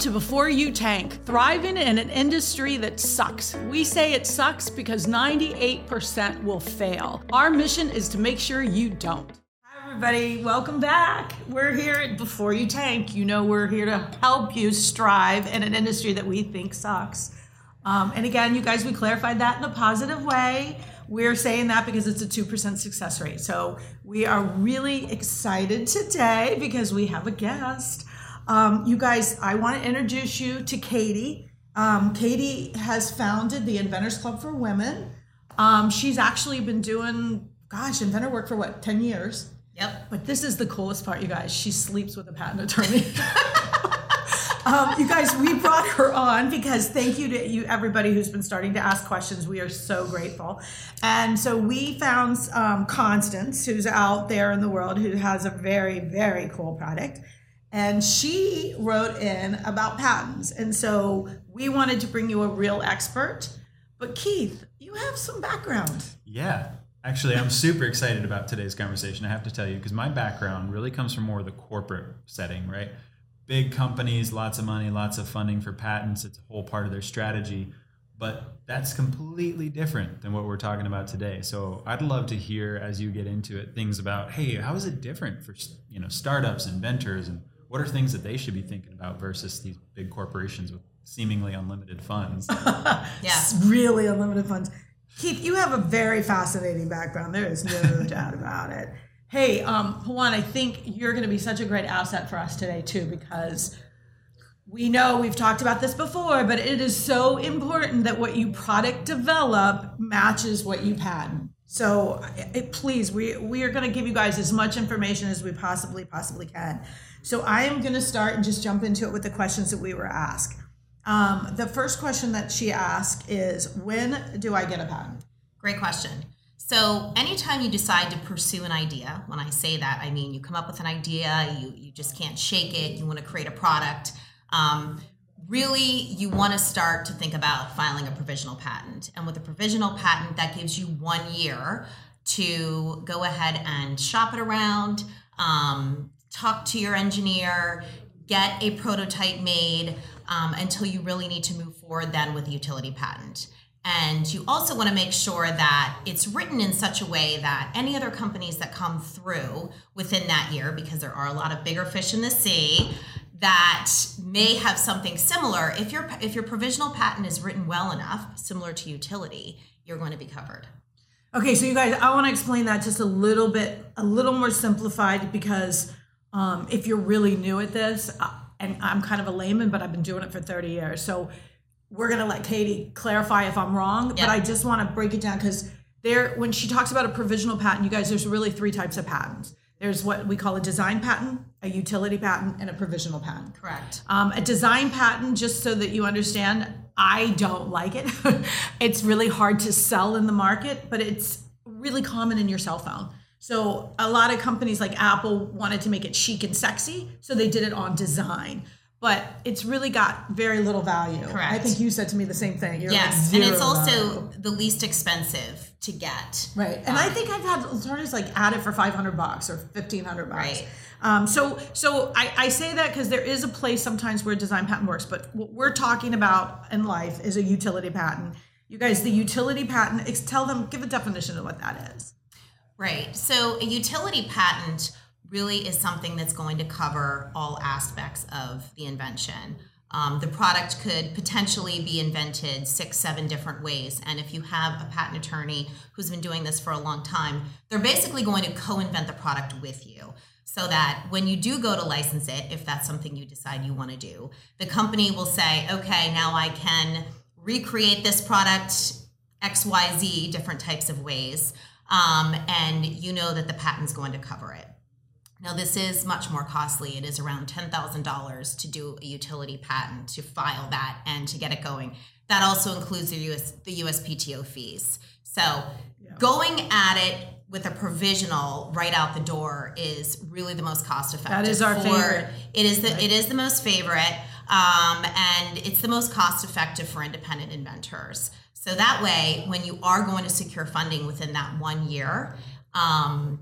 to Before You Tank, thriving in an industry that sucks. We say it sucks because 98% will fail. Our mission is to make sure you don't. Hi, everybody. Welcome back. We're here at Before You Tank. You know, we're here to help you strive in an industry that we think sucks. Um, and again, you guys, we clarified that in a positive way. We're saying that because it's a 2% success rate. So we are really excited today because we have a guest. Um, you guys, I want to introduce you to Katie. Um, Katie has founded the Inventors Club for Women. Um, she's actually been doing, gosh, inventor work for what, 10 years? Yep. But this is the coolest part, you guys. She sleeps with a patent attorney. um, you guys, we brought her on because thank you to you, everybody who's been starting to ask questions. We are so grateful. And so we found um, Constance, who's out there in the world, who has a very, very cool product and she wrote in about patents. And so we wanted to bring you a real expert. But Keith, you have some background. Yeah. Actually, I'm super excited about today's conversation. I have to tell you, because my background really comes from more of the corporate setting, right? Big companies, lots of money, lots of funding for patents. It's a whole part of their strategy. But that's completely different than what we're talking about today. So I'd love to hear as you get into it things about, hey, how is it different for you know startups, inventors, and what are things that they should be thinking about versus these big corporations with seemingly unlimited funds? Yeah. really unlimited funds. Keith, you have a very fascinating background. There is no doubt about it. Hey, um, Juan, I think you're going to be such a great asset for us today too, because we know we've talked about this before, but it is so important that what you product develop matches what you patent. So it, please, we we are going to give you guys as much information as we possibly possibly can. So I am going to start and just jump into it with the questions that we were asked. Um, the first question that she asked is, when do I get a patent? Great question. So, anytime you decide to pursue an idea, when I say that, I mean you come up with an idea, you, you just can't shake it, you want to create a product. Um, really, you want to start to think about filing a provisional patent. And with a provisional patent, that gives you one year to go ahead and shop it around, um, talk to your engineer, get a prototype made um, until you really need to move forward then with a utility patent. And you also want to make sure that it's written in such a way that any other companies that come through within that year, because there are a lot of bigger fish in the sea, that may have something similar. If your if your provisional patent is written well enough, similar to utility, you're going to be covered. Okay, so you guys, I want to explain that just a little bit, a little more simplified because um, if you're really new at this, uh, and I'm kind of a layman, but I've been doing it for 30 years. So we're going to let Katie clarify if I'm wrong, Yeah. but I just want to break it down because there, when she talks about a provisional patent, you guys, there's really three types of patents. There's what we call a design patent, a utility patent, and a provisional patent. Correct. Um, a design patent, just so that you understand, I don't like it. it's really hard to sell in the market, but it's really common in your cell phone. So a lot of companies like Apple wanted to make it chic and sexy, so they did it on design. But it's really got very little value. Correct. I think you said to me the same thing. You're like, Yes, and it's also value. the least expensive to get. Right. And I think I've had attorneys like add it for 500 bucks or 1500 bucks. Right. Um, so, so I, I say that because there is a place sometimes where design patent works, but what we're talking about in life is a utility patent. You guys, the utility patent, tell them, give a definition of what that is. Right. So a utility patent really is something that's going to cover all aspects of the invention. Um, the product could potentially be invented six, seven different ways. And if you have a patent attorney who's been doing this for a long time, they're basically going to co invent the product with you. So that when you do go to license it, if that's something you decide you want to do, the company will say, okay, now I can recreate this product XYZ different types of ways. Um, and you know that the patent's going to cover it. Now, this is much more costly. It is around $10,000 to do a utility patent, to file that, and to get it going. That also includes the, US, the USPTO fees. So, going at it with a provisional right out the door is really the most cost effective. That is our favorite. It is the it is the most favorite, um, and it's the most cost effective for independent inventors. So that way, when you are going to secure funding within that one year, um,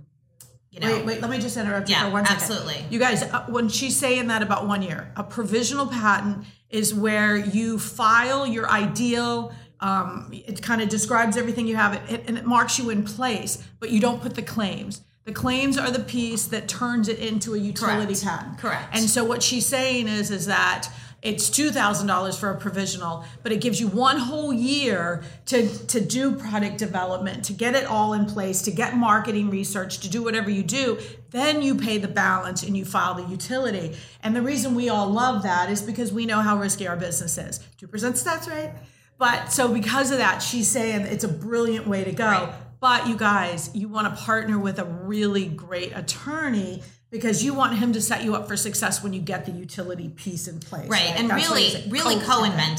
you know. Wait, wait, let me just interrupt you Yeah, for one second. absolutely. You guys, uh, when she's saying that about one year, a provisional patent is where you file your ideal. Um, it kind of describes everything you have, it, and it marks you in place, but you don't put the claims. The claims are the piece that turns it into a utility Correct. patent. Correct. And so what she's saying is, is that it's two thousand dollars for a provisional, but it gives you one whole year to to do product development, to get it all in place, to get marketing research, to do whatever you do. Then you pay the balance and you file the utility. And the reason we all love that is because we know how risky our business is. Two percent stats rate. But so because of that, she's saying it's a brilliant way to go. Right. But you guys, you want to partner with a really great attorney because you want him to set you up for success when you get the utility piece in place. right. And That's really, it's- really co-invent.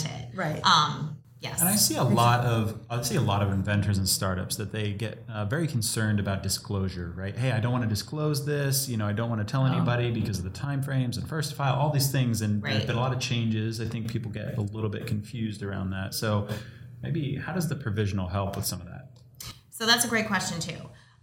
co-invent it. Right. Um, yes. And I see a lot of I see a lot of inventors and startups that they get uh, very concerned about disclosure, right? Hey, I don't want to disclose this. You know, I don't want to tell anybody because of the time frames and first file, all these things. And there's been a lot of changes. I think people get a little bit confused around that. So maybe how does the provisional help with some of that? So that's a great question too.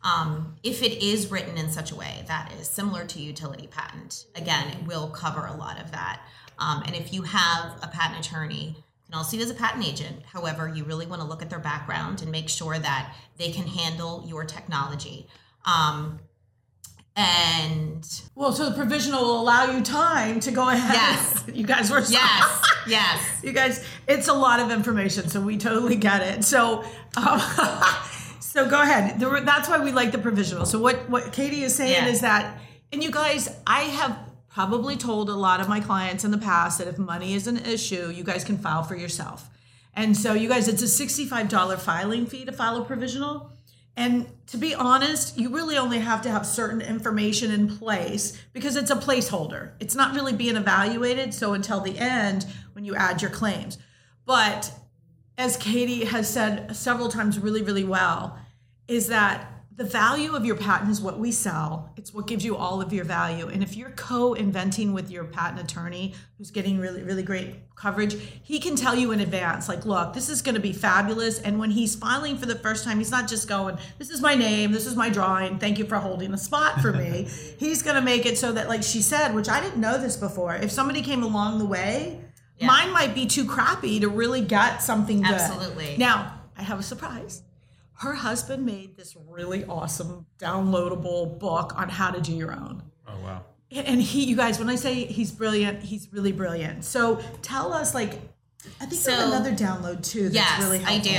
Um, if it is written in such a way that is similar to utility patent, again, it will cover a lot of that. Um, and if you have a patent attorney, you can also use a patent agent. However, you really want to look at their background and make sure that they can handle your technology. Um, and Well, so the provisional will allow you time to go ahead. Yes. you guys were so- yes, yes. you guys, it's a lot of information, so we totally get it. So, um, so go ahead. There That's why we like the provisional. So what what Katie is saying Yeah. is that, and you guys, I have probably told a lot of my clients in the past that if money is an issue, you guys can file for yourself. And so you guys, it's a sixty-five dollar filing fee to file a provisional. And to be honest, you really only have to have certain information in place because it's a placeholder. It's not really being evaluated. So until the end, when you add your claims. But as Katie has said several times really, really well, is that the value of your patent is what we sell. It's what gives you all of your value. And if you're co-inventing with your patent attorney who's getting really, really great coverage, he can tell you in advance, like, look, this is going to be fabulous. And when he's filing for the first time, he's not just going, this is my name, this is my drawing, thank you for holding the spot for me. he's going to make it so that, like she said, which I didn't know this before, if somebody came along the way, Yeah. mine might be too crappy to really get something good. Absolutely. Now, I have a surprise. Her husband made this really awesome downloadable book on how to do your own. Oh wow. And he, you guys, when I say he's brilliant, he's really brilliant. So tell us, like, I think there's another download too that's yes, really I do.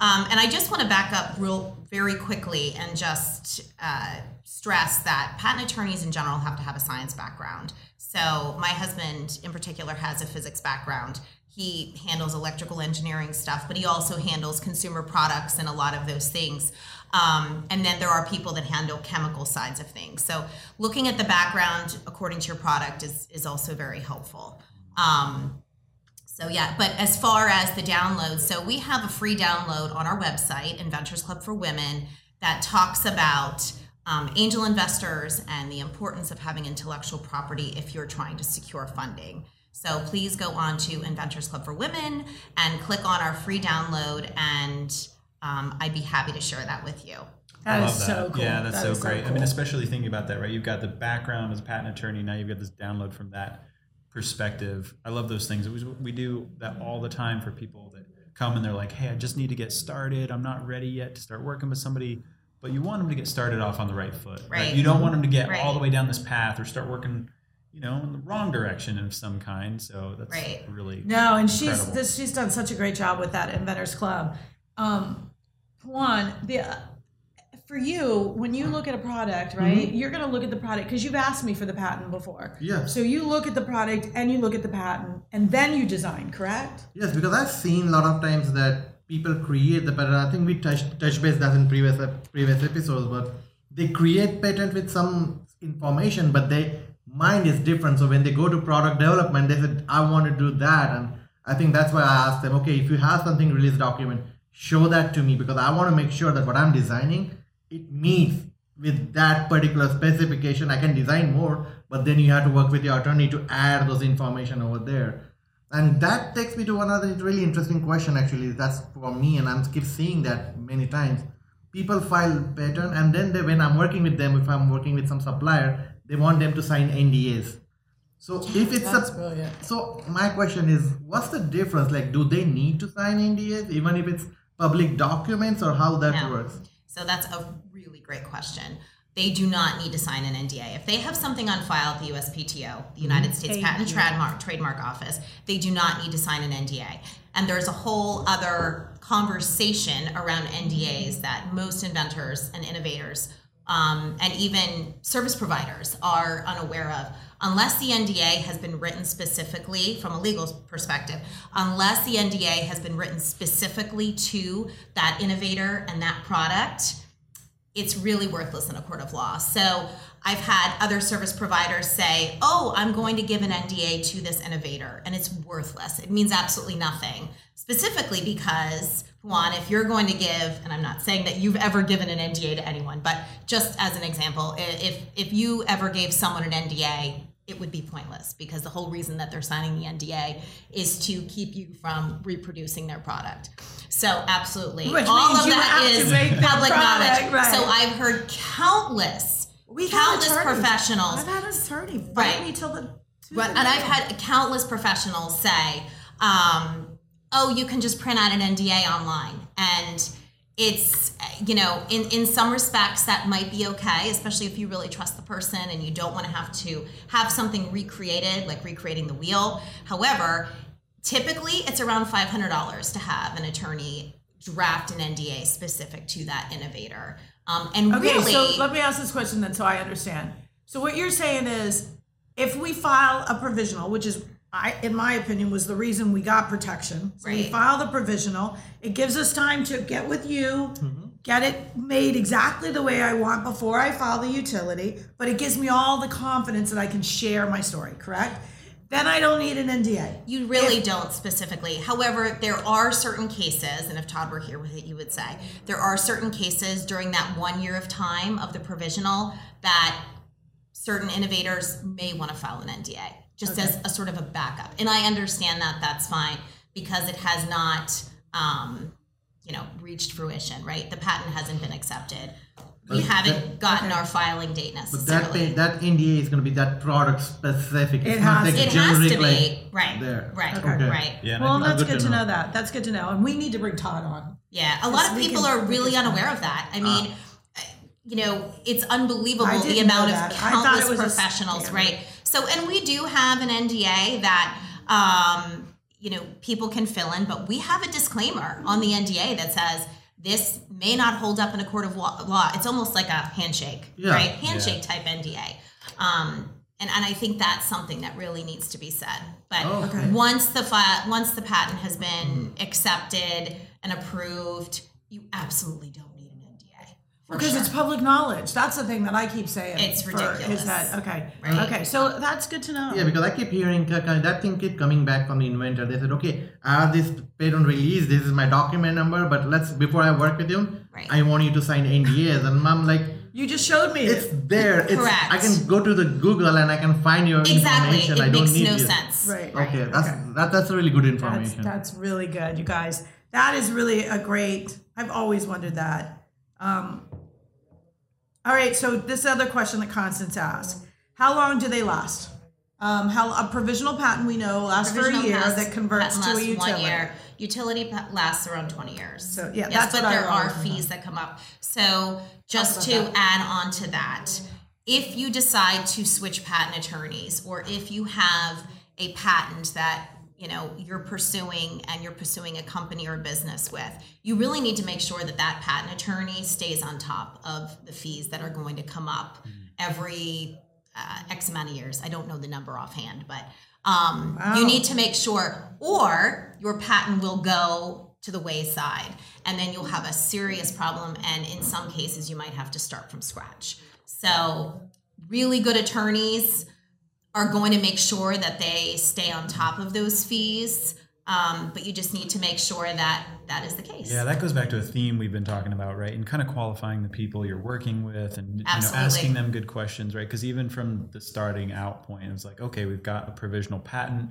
Um, and I just want to back up real very quickly and just uh, stress that patent attorneys in general have to have a science background. So my husband, in particular, has a physics background. He handles electrical engineering stuff, but he also handles consumer products and a lot of those things. Um, and then there are people that handle chemical sides of things. So looking at the background according to your product is is also very helpful. Um, so yeah, but as far as the download, so we have a free download on our website, Inventors Club for Women, that talks about um, angel investors and the importance of having intellectual property if you're trying to secure funding. So please go on to Inventors Club for Women and click on our free download, and um, I'd be happy to share that with you. That I is love so cool. Yeah, that's That so is great. I mean, especially thinking about that, right? You've got the background as a patent attorney. Now you've got this download from that perspective. I love those things. It was, we do that all the time for people that come and they're like, "Hey, I just need to get started. I'm not ready yet to start working with somebody." But you want them to get started off on the right foot. Right. You don't want them to get Right. all the way down this path or start working, you know, in the wrong direction of some kind. So that's Right. really No, and she's this, she's done such a great job with that Inventors Club. Um, Juan, the uh, for you when you look at a product, right? You're going to look at the product because you've asked me for the patent before. Yes. So you look at the product and you look at the patent and then you design, correct? Yes, because I've seen a lot of times that people create the patent. I think we touched touch base that in previous previous episodes, but they create patent with some information, but their mind is different. So when they go to product development, they said, "I want to do that," and I think that's why I asked them, "Okay, if you have something release document, show that to me because I want to make sure that what I'm designing it meets with that particular specification. I can design more, but then you have to work with your attorney to add those information over there." And that takes me to another really interesting question. Actually, that's for me, and I'm keep seeing that many times. people file patent and then they, when I'm working with them, if I'm working with some supplier, they want them to sign NDAs. So if it's That's a brilliant. so my question is, what's the difference? Like, do they need to sign NDAs even if it's public documents, or how that No. works? So that's a really great question. They do not need to sign an NDA. If they have something on file at the USPTO, the mm-hmm. United States Thank Patent you. Trademark Trademark Office, they do not need to sign an NDA. And there's a whole other conversation around NDAs that most inventors and innovators um, and even service providers are unaware of. Unless the NDA has been written specifically from a legal perspective, unless the NDA has been written specifically to that innovator and that product, it's really worthless in a court of law. So I've had other service providers say, oh, I'm going to give an NDA to this innovator, and it's worthless. It means absolutely nothing. Specifically because, one, if you're going to give, and I'm not saying that you've ever given an NDA to anyone, but just as an example, if if you ever gave someone an NDA, it would be pointless because the whole reason that they're signing the NDA is to keep you from reproducing their product. So absolutely, Which all of that is public knowledge. right. So I've heard countless, We've countless professionals I've had an attorney Right. me till the. Right, and I've had countless professionals say, um, "Oh, you can just print out an NDA online," and it's you know, in in some respects that might be okay, especially if you really trust the person and you don't want to have to have something recreated, like recreating the wheel. However, typically it's around five hundred dollars to have an attorney draft an NDA specific to that innovator. Um, and Okay, really, so let me ask this question then, so I understand. So what you're saying is, if we file a provisional, which is, I, in my opinion, was the reason we got protection. So we Right. file the provisional. It gives us time to get with you, Mm-hmm. get it made exactly the way I want before I file the utility. But it gives me all the confidence that I can share my story. Correct? Then I don't need an NDA. You really don't specifically. However, there are certain cases, and if Todd were here with it, you would say there are certain cases during that one year of time of the provisional that certain innovators may want to file an NDA just as a sort of a backup. And I understand that that's fine because it has not, um, you know, reached fruition, right? The patent hasn't been accepted. We But haven't that- gotten our filing date But that necessarily. that NDA is going to be that product specific. It's It not has- like it has to be right, there. right, Okay. right. Yeah, Well, think- that's good good to to know know. that. That's good to know. And we need to bring Todd on. Yeah, a lot of people can- are really unaware of that. I mean, uh, you know, it's unbelievable the amount of that. I thought countless it a professionals, standard. right? So, and we do have an NDA that, um, you know, people can fill in, but we have a disclaimer on the NDA that says this may not hold up in a court of law. It's almost like a handshake, Yeah. right? Handshake type NDA. Um, and, and I think that's something that really needs to be said. But Oh, okay. once the fi- once the patent has been accepted and approved, you absolutely don't need an NDA. for Because sure. it's public knowledge. That's the thing that I keep saying. It's for- ridiculous. Is that okay? Right. Okay, so that's good to know. Yeah, because I keep hearing ki- ki- that thing keep coming back from the inventor. They said, okay, I have this patent release. This is my document number, but let's before I work with you, Right. I want you to sign NDAs. And I'm like, You just showed me it's there. It's Correct. I can go to the Google and I can find your exactly, information. it I don't makes need no you. sense. Right. Okay, that's Okay. that, that's really good That's information. that's really good, you guys. That is really a great. I've always wondered that. Um, all right, so this other question that Constance asked: How long do they last? Um, how a provisional patent we know lasts for a Provisional year pass- that converts patent to a lasts utility. One year. Utility pa- lasts around 20 years. So, yeah, yes, that's but what I there are wanted to know. fees that come up. So just to add on to that, if you decide to switch patent attorneys, or if you have a patent that you know you're pursuing and you're pursuing a company or a business with, you really need to make sure that that patent attorney stays on top of the fees that are going to come up every uh, X amount of years. I don't know the number offhand, but um, Wow. you need to make sure, or your patent will go to the wayside, and then you'll have a serious problem. And in some cases, you might have to start from scratch. So, really good attorneys are going to make sure that they stay on top of those fees. Um, but you just need to make sure that that is the case. Yeah, that goes back to a theme we've been talking about, right? And kind of qualifying the people you're working with and you know asking them good questions, right? Because even from the starting out point, it's like, okay, we've got a provisional patent.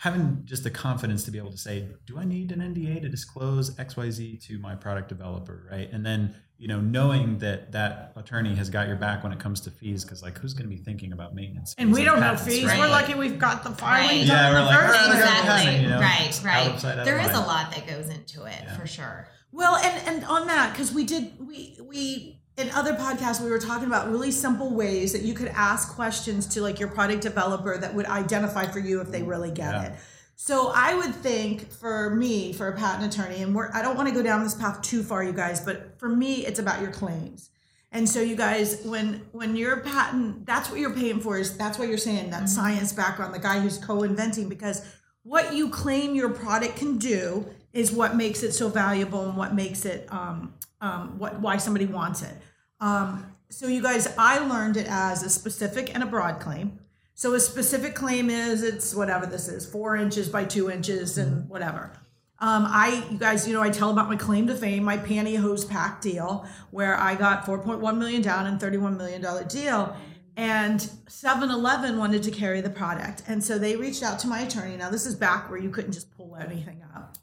Having just the confidence to be able to say, do I need an NDA to disclose XYZ to my product developer, right? And then, you know, knowing that that attorney has got your back when it comes to fees, because like, who's going to be thinking about maintenance? And fees we don't know fees. right? We're lucky we've got the filing Right. Yeah, we're like, first "Oh, place. I got exactly. patent," you know, right, right. out of out of There is a lot that goes into it Yeah. for sure. Well, and and on that, because we did we we in other podcasts we were talking about really simple ways that you could ask questions to like your product developer that would identify for you if they really get Yeah. it. So I would think for me, for a patent attorney, and we're I don't want to go down this path too far, you guys, but for me, it's about your claims. And so you guys, when when your patent, that's what you're paying for is that's what you're saying, that science background, the guy who's co-inventing, because what you claim your product can do is what makes it so valuable and what makes it um, um, what why somebody wants it. Um, so you guys, I learned it as a specific and a broad claim. So a specific claim is it's whatever this is, four inches by two inches and whatever. Um, I, you guys, you know, I tell about my claim to fame, my pantyhose pack deal, where I got 4.1 million down and 31 million dollar deal, and 7-Eleven wanted to carry the product, and so they reached out to my attorney. Now this is back where you couldn't just pull anything up,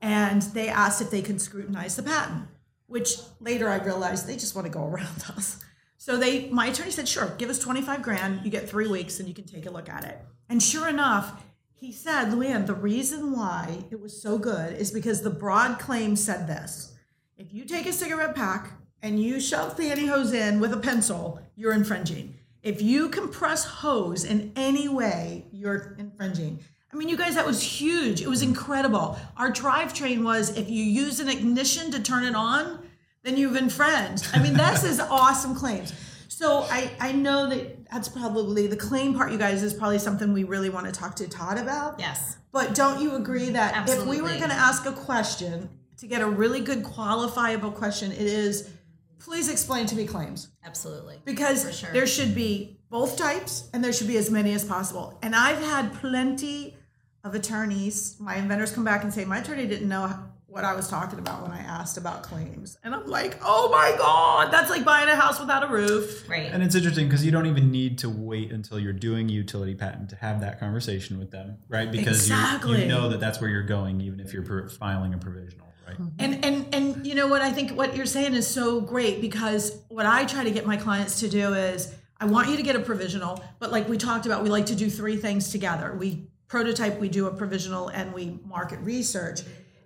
and they asked if they could scrutinize the patent, which later I realized they just want to go around us. So they, my attorney said, sure, give us 25 grand. You get three weeks and you can take a look at it. And sure enough, he said, Luann, the reason why it was so good is because the broad claim said this. If you take a cigarette pack and you shove the hose in with a pencil, you're infringing. If you compress hose in any way, you're infringing. I mean, you guys, that was huge. It was incredible. Our drivetrain was if you use an ignition to turn it on, then you've infringed. I mean, this is awesome claims. So I, I know that that's probably the claim part, you guys, is probably something we really want to talk to Todd about. Yes. But don't you agree that if we were going to ask a question to get a really good qualifiable question, it is please explain to me claims Absolutely. because sure. there should be both types and there should be as many as possible. And I've had plenty of attorneys, my inventors come back and say, my attorney didn't know what I was talking about when I asked about claims. And I'm like, oh my God, that's like buying a house without a roof. Right. And it's interesting because you don't even need to wait until you're doing a utility patent to have that conversation with them, right? Because you, Exactly. you know that that's where you're going, even if you're filing a provisional, right? Mm-hmm. And and and you know what I think what you're saying is so great because what I try to get my clients to do is I want you to get a provisional, but like we talked about, we like to do three things together. We prototype, we do a provisional, and we market research.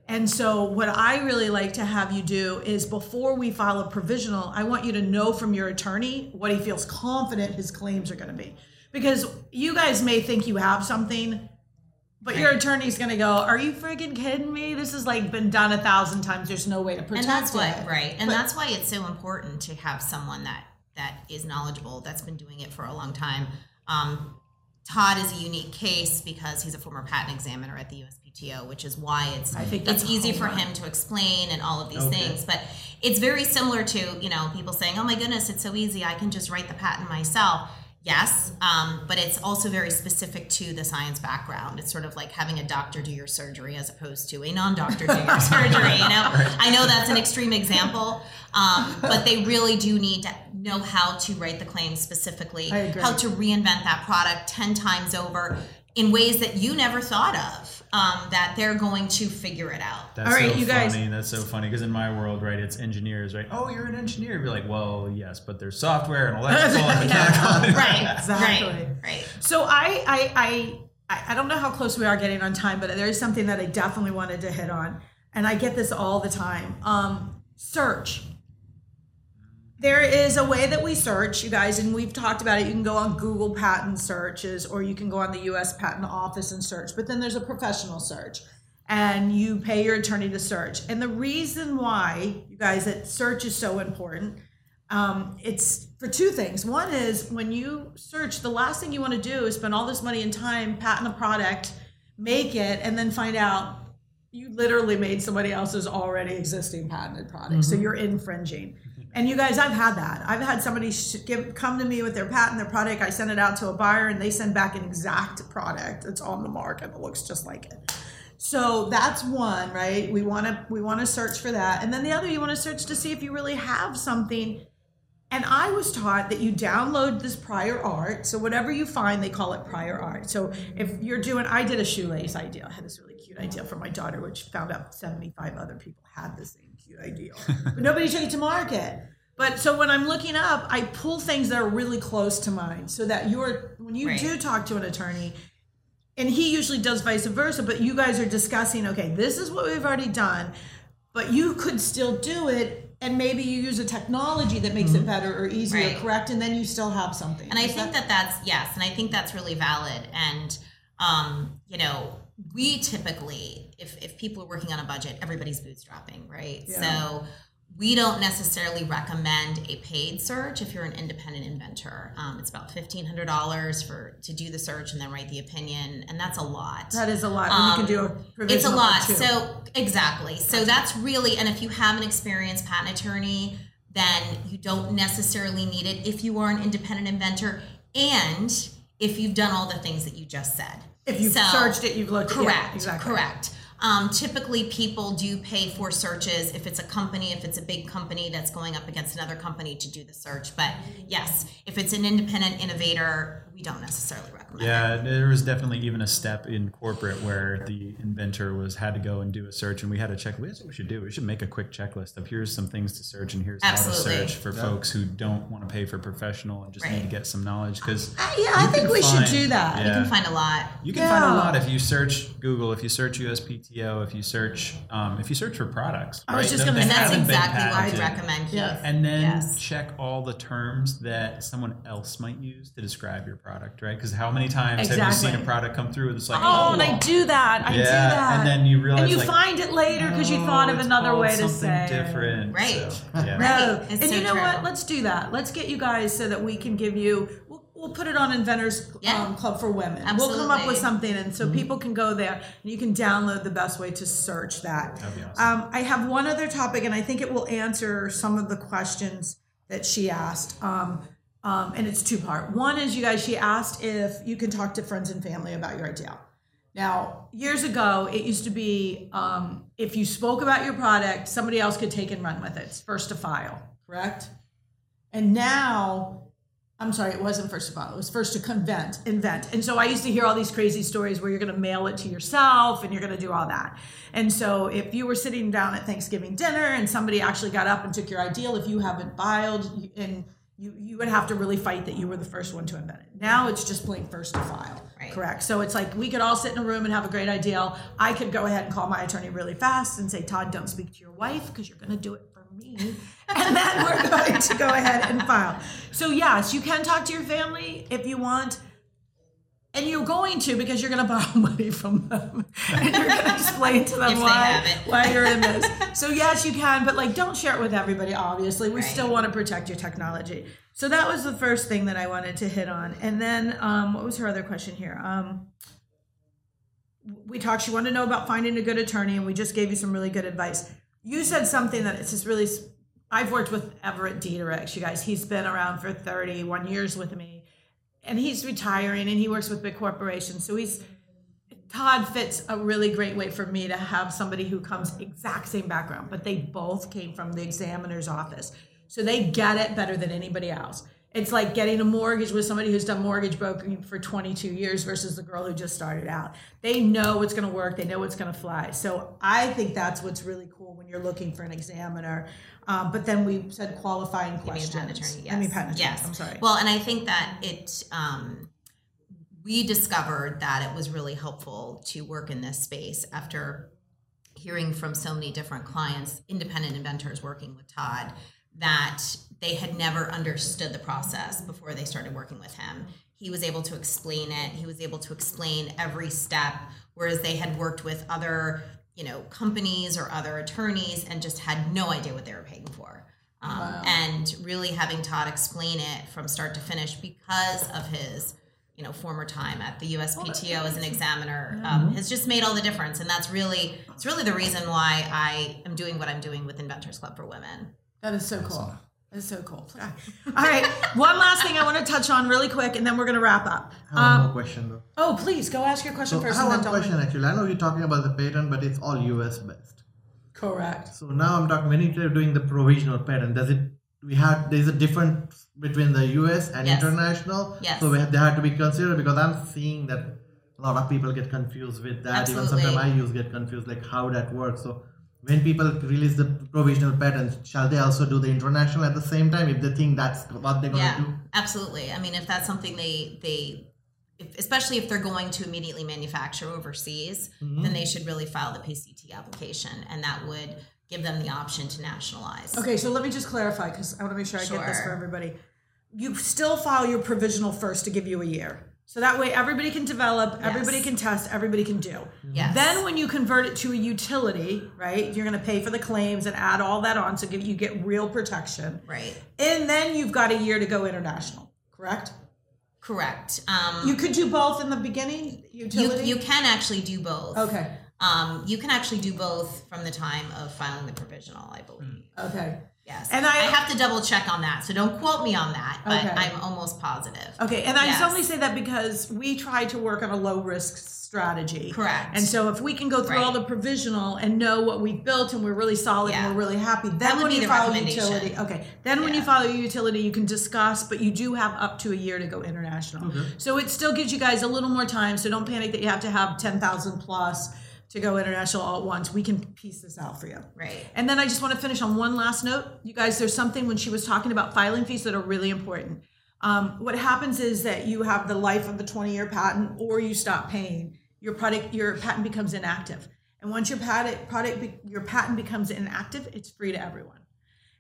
And so what I really like to have you do is before we file a provisional, I want you to know from your attorney what he feels confident his claims are going to be. Because you guys may think you have something, but your attorney's gonna go, "Are you friggin' kidding me? This has like been done a thousand times. There's no way to protect it. and that's what it." right and But- that's why it's so important to have someone that that is knowledgeable that's been doing it for a long time um, todd is a unique case because he's a former patent examiner at the uspto which is why it's I think it's easy for him to explain and all of these Okay. things but it's very similar to you know people saying oh my goodness it's so easy i can just write the patent myself. Yes um, but it's also very specific to the science background. It's sort of like having a doctor do your surgery as opposed to a non-doctor do your surgery you know? I know that's an extreme example um, but they really do need to know how to write the claims specifically how to reinvent that product 10 times over in ways that you never thought of um, that they're going to figure it out That's All right, so you guys- funny. That's so funny because in my world, right, it's engineers, right? Oh, you're an engineer. You're like, well, yes, but there's software and electrical and mechanical. right Exactly. right right So I, I, I, I, I don't know how close we are getting on time, but there is something that I definitely wanted to hit on, and I get this all the time. Um, search. There is a way that we search, you guys, and we've talked about it. You can go on Google patent searches, or you can go on the U.S. Patent Office and search. But then there's a professional search, and you pay your attorney to search. And the reason why, you guys, that search is so important um, it's for two things. One is when you search, the last thing you want to do is spend all this money and time, patent a product, make it, and then find out you literally made somebody else's already existing patented product. So you're infringing. And you guys, I've had that. I've had somebody give come to me with their patent, their product. I send it out to a buyer, and they send back an exact product that's on the market that looks just like it. So that's one, right? We want to we want to search for that, and then the other, you want to search to see if you really have something And I was taught that you download this prior art. So whatever you find, they call it prior art. So if you're doing, I did a shoelace idea. I had this really cute idea for my daughter, which found out 75 other people had the same cute idea, but nobody took it to market. But so when I'm looking up, I pull things that are really close to mine, so that you're when you Right. do talk to an attorney, and he usually does vice versa. But you guys are discussing, okay, this is what we've already done, but you could still do it, and maybe you use a technology that makes it better or easier, Right. correct? And then you still have something. And I Is think that that's yes, and I think that's really valid. And um, you know, we typically, if if people are working on a budget, everybody's bootstrapping, right? Yeah. So we don't necessarily recommend a paid search if you're an independent inventor. Um, it's about fifteen hundred dollars for to do the search and then write the opinion, and that's a lot. that is a lot. and you can do a Um, it's a lot. So exactly. So that's really, and if you have an experienced patent attorney, then you don't necessarily need it if you are an independent inventor and if you've done all the things that you just said. If you've So- searched it, you've looked. Correct. Yeah, exactly. Correct. Um, typically, people do pay for searches if it's a company, if it's a big company that's going up against another company to do the search. But yes, if it's an independent innovator, we don't necessarily recommend. it. Yeah, there was definitely even a step in corporate where the inventor was had to go and do a search, and we had a check. That's what we should do. We should make a quick checklist of here's some things to search, and here's Absolutely. how to search for folks who don't want to pay for professional and just need to get some knowledge. Because Uh, yeah, I think we should do that. You can find a lot. You can find a lot if you search Google, if you search USPTO, if you search um, if you search for products. I was right, just gonna that And that's exactly what I'd recommend. Yeah. And then Yes. check all the terms that someone else might use to describe your product, right? Because how many times have you seen a product come through and it's like, Oh, and I do that. I yeah, do that. and then you realize and you like, find it later because you oh, thought of another way to something say it. different. Right. So, yeah. No, Right. It's and you know true. what? Let's do that. Let's get you guys so that we can give you. We'll, we'll put it on Inventors Yeah. um, Club for Women. We'll come up with something, and so people can go there and you can download the best way to search that. That'd be awesome. Um, I have one other topic, and I think it will answer some of the questions that she asked. Um, um, and it's two part. One is you guys. She asked if you can talk to friends and family about your idea. Now, years ago, it used to be um, if you spoke about your product, somebody else could take and run with it. It's first to file, correct? And now, I'm sorry, it wasn't first to file. It was first to convent, invent. And so I used to hear all these crazy stories where you're going to mail it to yourself and you're going to do all that. And so if you were sitting down at Thanksgiving dinner and somebody actually got up and took your ideal, if you haven't filed, and you, you would have to really fight that you were the first one to invent it. Now it's just plain first to file. Right. Correct. So it's like we could all sit in a room and have a great idea. I could go ahead and call my attorney really fast and say, Todd, don't speak to your wife because you're going to do it for me. and then we're going to go ahead and file. So, yes, you can talk to your family if you want. And you're going to because you're going to borrow money from them. and you're going to explain to them why, why you're in this. So, yes, you can, but like don't share it with everybody, obviously. We Right. still want to protect your technology. So, that was the first thing that I wanted to hit on. And then, um, what was her other question here? Um, we talked she wanted to know about finding a good attorney and we just gave you some really good advice you said something that it's just really i've worked with everett dieterich you guys he's been around for 31 years with me and he's retiring and he works with big corporations. So he's todd fits a really great way for me to have somebody who comes exact same background but they both came from the examiner's office. So they get it better than anybody else it's like getting a mortgage with somebody who's done mortgage brokering for 22 years versus the girl who just started out. They know what's going to work. They know what's going to fly. So I think that's what's really cool when you're looking for an examiner. Um, but then we said qualifying I mean, questions. patent attorney. Yes. I mean, patent attorney. Yes. I'm sorry. Well, and I think that it, um, we discovered that it was really helpful to work in this space after hearing from so many different clients, independent inventors working with Todd, that they had never understood the process before they started working with him. He was able to explain it. He was able to explain every step, whereas they had worked with other, you know, companies or other attorneys and just had no idea what they were paying for. Um, And really having Todd explain it from start to finish because of his, you know, former time at the USPTO as an examiner um, has just made all the difference. And that's really, it's really the reason why I am doing what I'm doing with Inventors Club for Women. That is so cool. That is so cool. All right. One last thing I want to touch on really quick, and then we're going to wrap up. I have one Um, more question though. oh, please go ask your question So I have one then tell me. question actually. I know you're talking about the patent, but it's all US based. Correct. So now I'm talking when you're doing the provisional patent, does it we had there's a difference between the US and Yes. international. Yes. So we have, they had to be considered because I'm seeing that a lot of people get confused with that. Absolutely. Even sometimes I use get confused like how that works. So when people release the provisional patents, shall they also do the international at the same time if they think that's what they're gonna Yeah, do? absolutely. I mean, if that's something they they, if, especially if they're going to immediately manufacture overseas, Mm-hmm. then they should really file the PCT application, and that would give them the option to nationalize. Okay, so let me just clarify because I want to make sure I get this for everybody. You still file your provisional first to give you a year. So that way everybody can develop, everybody can test, everybody can do. Yes. Then when you convert it to a utility, right, you're going to pay for the claims and add all that on so give, you get real protection. Right. And then you've got a year to go international, correct? Correct. Um, You could do both in the beginning, you utility? you can actually do both. Okay. Um, you can actually do both from the time of filing the provisional, I believe. Okay. Yes. And I- have to double check on that, so don't quote me on that, but Okay. I'm almost positive. Okay, and I just Yes. only say that because we try to work on a low risk strategy. Correct. And so if we can go through all the provisional and know what we've built and we're really solid Yeah. and we're really happy, then That would when be you the file recommendation. utility, okay, then when you follow your utility, you can discuss, but you do have up to a year to go international. So it still gives you guys a little more time. So don't panic that you have to have ten thousand plus to go international all at once. We can piece this out for you. Right. And then I just want to finish on one last note. You guys, there's something when she was talking about filing fees that are really important. Um, what happens is that you have the life of the 20 year patent or you stop paying. Your product, your patent becomes inactive. And once your patent, product, your patent becomes inactive, it's free to everyone.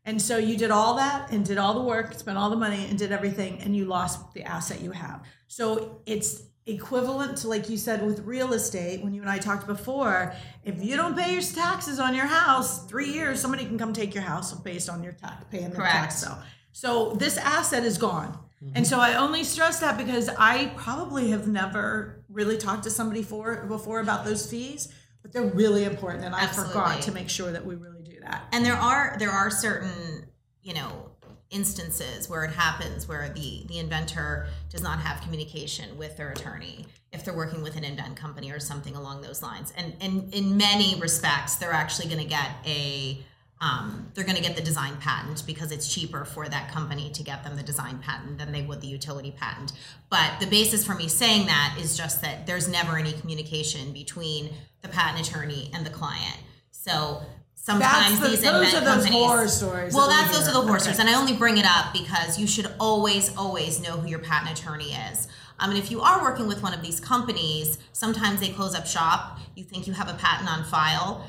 And so you did all that and did all the work, spent all the money and did everything, and you lost the asset you have. So it's equivalent to, like you said, with real estate, when you and I talked before, if you don't pay your taxes on your house, three years, somebody can come take your house based on your tax, paying the tax Correct. bill. So this asset is gone. Mm-hmm. And so I only stress that because I probably have never really talked to somebody for before about those fees, but they're really important and I forgot to make sure that we really do that. and there are there are certain you know instances where it happens where the the inventor does not have communication with their attorney if they're working with an invent company or something along those lines and and in many respects they're actually going to get a um, they're going to get the design patent because it's cheaper for that company to get them the design patent than they would the utility patent. But the basis for me saying that is just that there's never any communication between the patent attorney and the client. So sometimes the- these those invent are those companies, horror stories Well, that's those are the horror stories, and I only bring it up because you should always, always know who your patent attorney is. Um, and if you are working with one of these companies, sometimes they close up shop. You think you have a patent on file.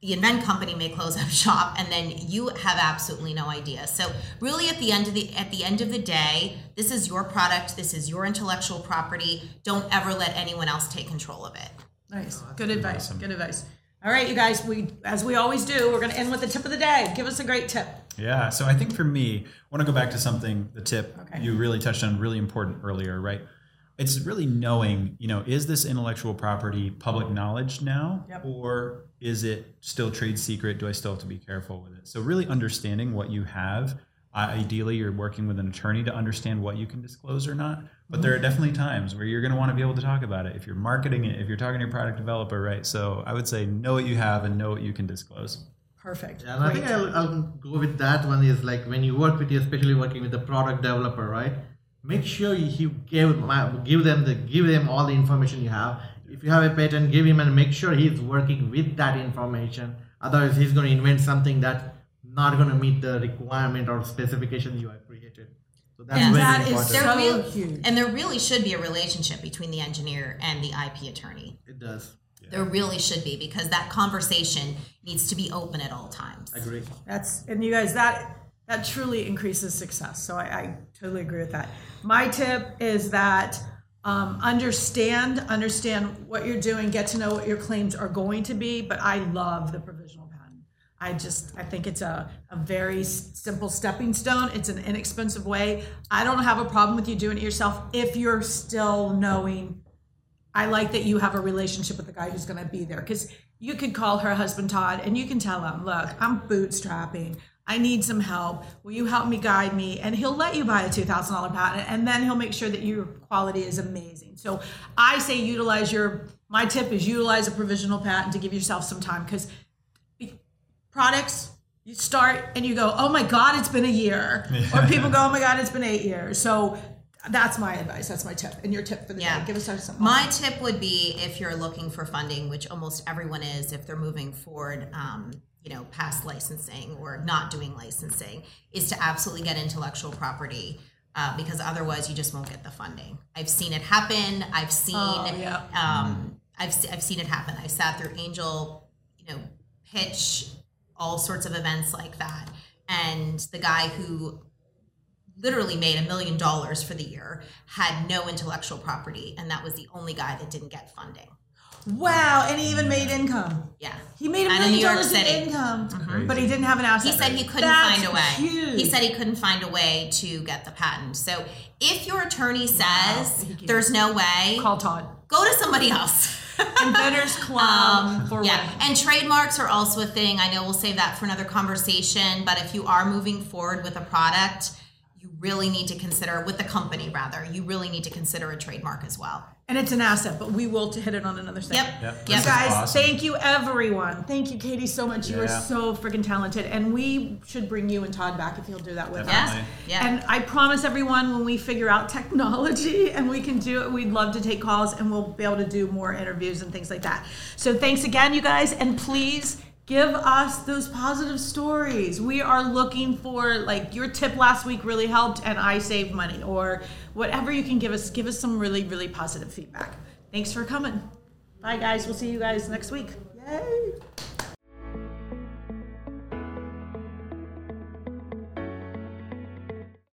The invent company may close up shop, and then you have absolutely no idea. So, really, at the end of the at the end of the day, this is your product. This is your intellectual property. Don't ever let anyone else take control of it. Nice. Good advice. Good advice. All right, you guys, we as we always do, we're going to end with the tip of the day. Give us a great tip. Yeah. So I think for me, I want to go back to something, the tip Okay. you really touched on, really important earlier, right? It's really knowing, you know, is this intellectual property public knowledge now? Yep. Or is it still trade secret? Do I still have to be careful with it? So really understanding what you have. Ideally, you're working with an attorney to understand what you can disclose or not. But there are definitely times where you're going to want to be able to talk about it if you're marketing it, if you're talking to your product developer, right? So I would say know what you have and know what you can disclose. Perfect. Yeah, and I think. I'll, I'll go with that one is like when you work with, especially working with the product developer, right? Make sure you, you give my, give them the give them all the information you have. If you have a patent, give him and make sure he's working with that information. Otherwise, he's going to invent something that's not going to meet the requirement or specification you have created. So that's Yeah. very That is important. so real- huge. And there really should be a relationship between the engineer and the IP attorney. it does. There really should be because that conversation needs to be open at all times. I Agree. That's and you guys that that truly increases success. So I, I totally agree with that. My tip is that um, understand understand what you're doing, get to know what your claims are going to be. But I love the provisional patent. I just I think it's a, a very simple stepping stone. It's an inexpensive way. I don't have a problem with you doing it yourself if you're still knowing I like that you have a relationship with the guy who's going to be there because you could call her husband Todd and you can tell him, look, I'm bootstrapping. I need some help. Will you help me guide me? And he'll let you buy a $2,000 patent and then he'll make sure that your quality is amazing. So I say utilize your, my tip is utilize a provisional patent to give yourself some time because products You start and you go, oh my God, it's been a year. Or people go, oh my God, it's been eight years. So that's my advice. That's my tip. And your tip for the Yeah. day. Give us some. My tip would be if you're looking for funding, which almost everyone is, if they're moving forward, um, you know, past licensing or not doing licensing, is to absolutely get intellectual property. Uh, because otherwise, you just won't get the funding. I've seen it happen. I've seen, Oh, yeah. um, I've I've seen it happen. I sat through Angel, you know, pitch, all sorts of events like that, and the guy who literally made a million dollars for the year had no intellectual property and that was the only guy that didn't get funding Wow. And he even made income. yeah He made a And million New York dollars in City. income, mm-hmm. Crazy. but he didn't have an asset. he said he couldn't That's find a way huge. he said he couldn't find a way to get the patent so if your attorney says He can't. there's no way call Todd. go to somebody else Inventors Club Um, for yeah, women. and trademarks are also a thing. I know we'll save that for another conversation, but if you are moving forward with a product, you really need to consider with the company rather. You really need to consider a trademark as well. And it's an asset, but we will hit it on another thing. Yep. Yep. Yep. Guys, awesome. thank you everyone. Thank you, Katie, so much. You are so freaking talented. And we should bring you and Todd back if you'll do that with us. Definitely. Yeah. Yeah. And I promise everyone when we figure out technology and we can do it, we'd love to take calls and we'll be able to do more interviews and things like that. So thanks again, you guys. And please give us those positive stories. We are looking for like your tip last week really helped and I saved money or whatever you can give us. Give us some really, really positive feedback. Thanks for coming. Bye, guys. We'll see you guys next week. Yay.